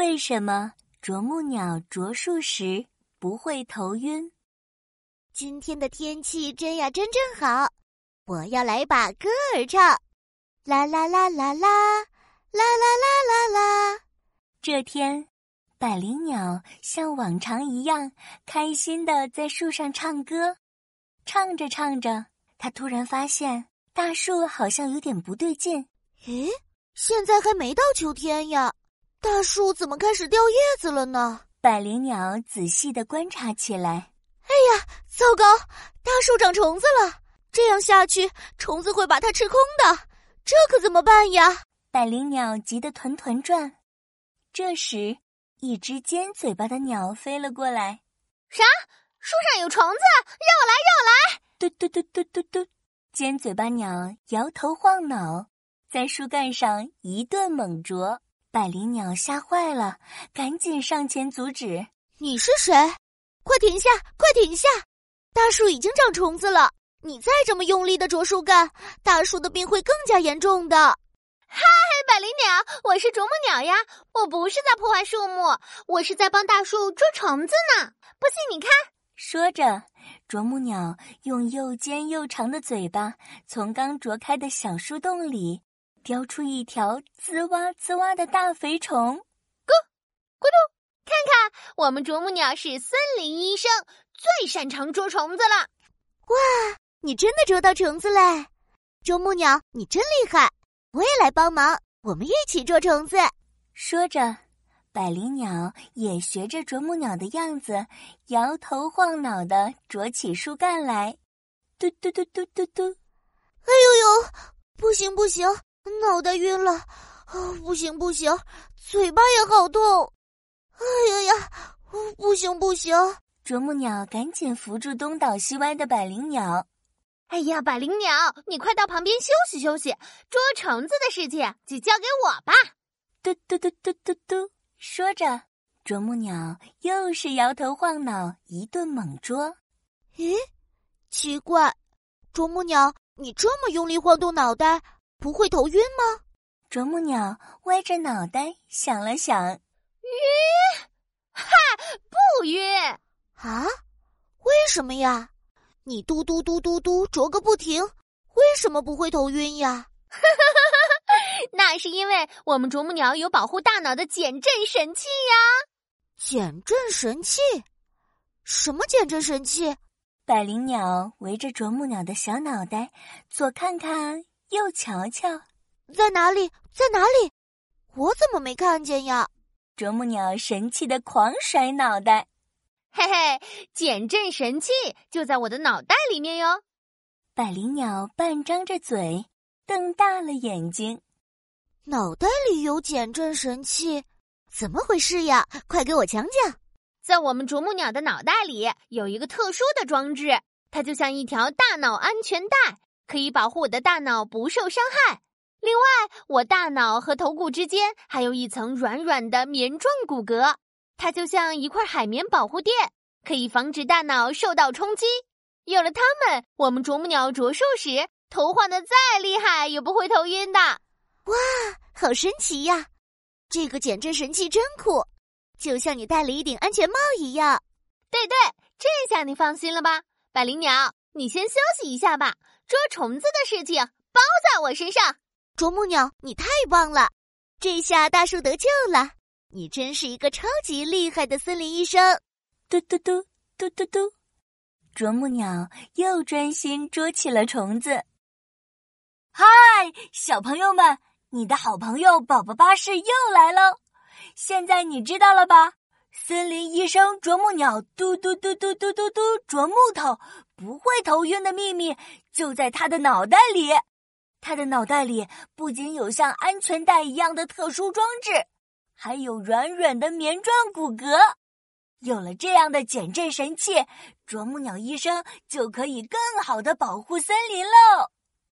为什么啄木鸟啄树时不会头晕？今天的天气真呀真正好，我要来把歌儿唱，啦啦啦啦啦，啦啦啦啦啦。这天，百灵鸟像往常一样开心的在树上唱歌，唱着唱着，它突然发现大树好像有点不对劲。诶，现在还没到秋天呀。大树怎么开始掉叶子了呢？百灵鸟仔细的观察起来。哎呀，糟糕！大树长虫子了，这样下去，虫子会把它吃空的，这可怎么办呀？百灵鸟急得团团转。这时，一只尖嘴巴的鸟飞了过来。啥？树上有虫子！绕来绕来！嘟嘟嘟嘟嘟嘟！尖嘴巴鸟摇头晃脑，在树干上一顿猛啄。百灵鸟吓坏了，赶紧上前阻止。你是谁？快停下！快停下！大树已经长虫子了，你再这么用力的啄树干，大树的病会更加严重的。嗨，百灵鸟，我是啄木鸟呀，我不是在破坏树木，我是在帮大树捉虫子呢。不信你看。说着，啄木鸟用又尖又长的嘴巴从刚啄开的小树洞里。叼出一条滋哇滋哇的大肥虫，咕咕嘟！看看，我们啄木鸟是森林医生，最擅长捉虫子了。哇，你真的捉到虫子嘞！啄木鸟，你真厉害！我也来帮忙，我们一起捉虫子。说着，百灵鸟也学着啄木鸟的样子，摇头晃脑的啄起树干来。嘟嘟嘟嘟嘟嘟！哎呦呦，不行不行！脑袋晕了，哦，不行不行，嘴巴也好痛，哎呀呀，不行不行！啄木鸟赶紧扶住东倒西歪的百灵鸟。哎呀，百灵鸟，你快到旁边休息休息，捉虫子的事情就交给我吧。嘟嘟嘟嘟嘟嘟，说着，啄木鸟又是摇头晃脑，一顿猛捉。咦，奇怪，啄木鸟，你这么用力晃动脑袋。不会头晕吗？啄木鸟歪着脑袋想了想，晕？哈，不晕啊？为什么呀？你嘟嘟嘟嘟嘟啄个不停，为什么不会头晕呀？那是因为我们啄木鸟有保护大脑的减震神器呀！减震神器？什么减震神器？百灵鸟围着啄木鸟的小脑袋左看看。又瞧瞧，在哪里？在哪里？我怎么没看见呀？啄木鸟神气的狂甩脑袋，嘿嘿，减震神器就在我的脑袋里面哟。百灵鸟半张着嘴，瞪大了眼睛，脑袋里有减震神器，怎么回事呀？快给我讲讲。在我们啄木鸟的脑袋里有一个特殊的装置，它就像一条大脑安全带。可以保护我的大脑不受伤害。另外，我大脑和头骨之间还有一层软软的棉状骨骼，它就像一块海绵保护垫，可以防止大脑受到冲击。有了它们，我们啄木鸟啄树时，头晃得再厉害也不会头晕的。哇，好神奇呀！这个减震神器真酷，就像你戴了一顶安全帽一样。对对，这下你放心了吧？百灵鸟，你先休息一下吧。捉虫子的事情包在我身上。啄木鸟，你太棒了！这下大树得救了。你真是一个超级厉害的森林医生。嘟嘟嘟嘟嘟嘟，啄木鸟又专心捉起了虫子。嗨，小朋友们，你的好朋友宝宝巴士又来了。现在你知道了吧？森林医生啄木鸟，嘟嘟嘟嘟嘟嘟嘟，啄木头不会头晕的秘密就在他的脑袋里。他的脑袋里不仅有像安全带一样的特殊装置，还有软软的棉状骨骼。有了这样的减震神器，啄木鸟医生就可以更好的保护森林喽。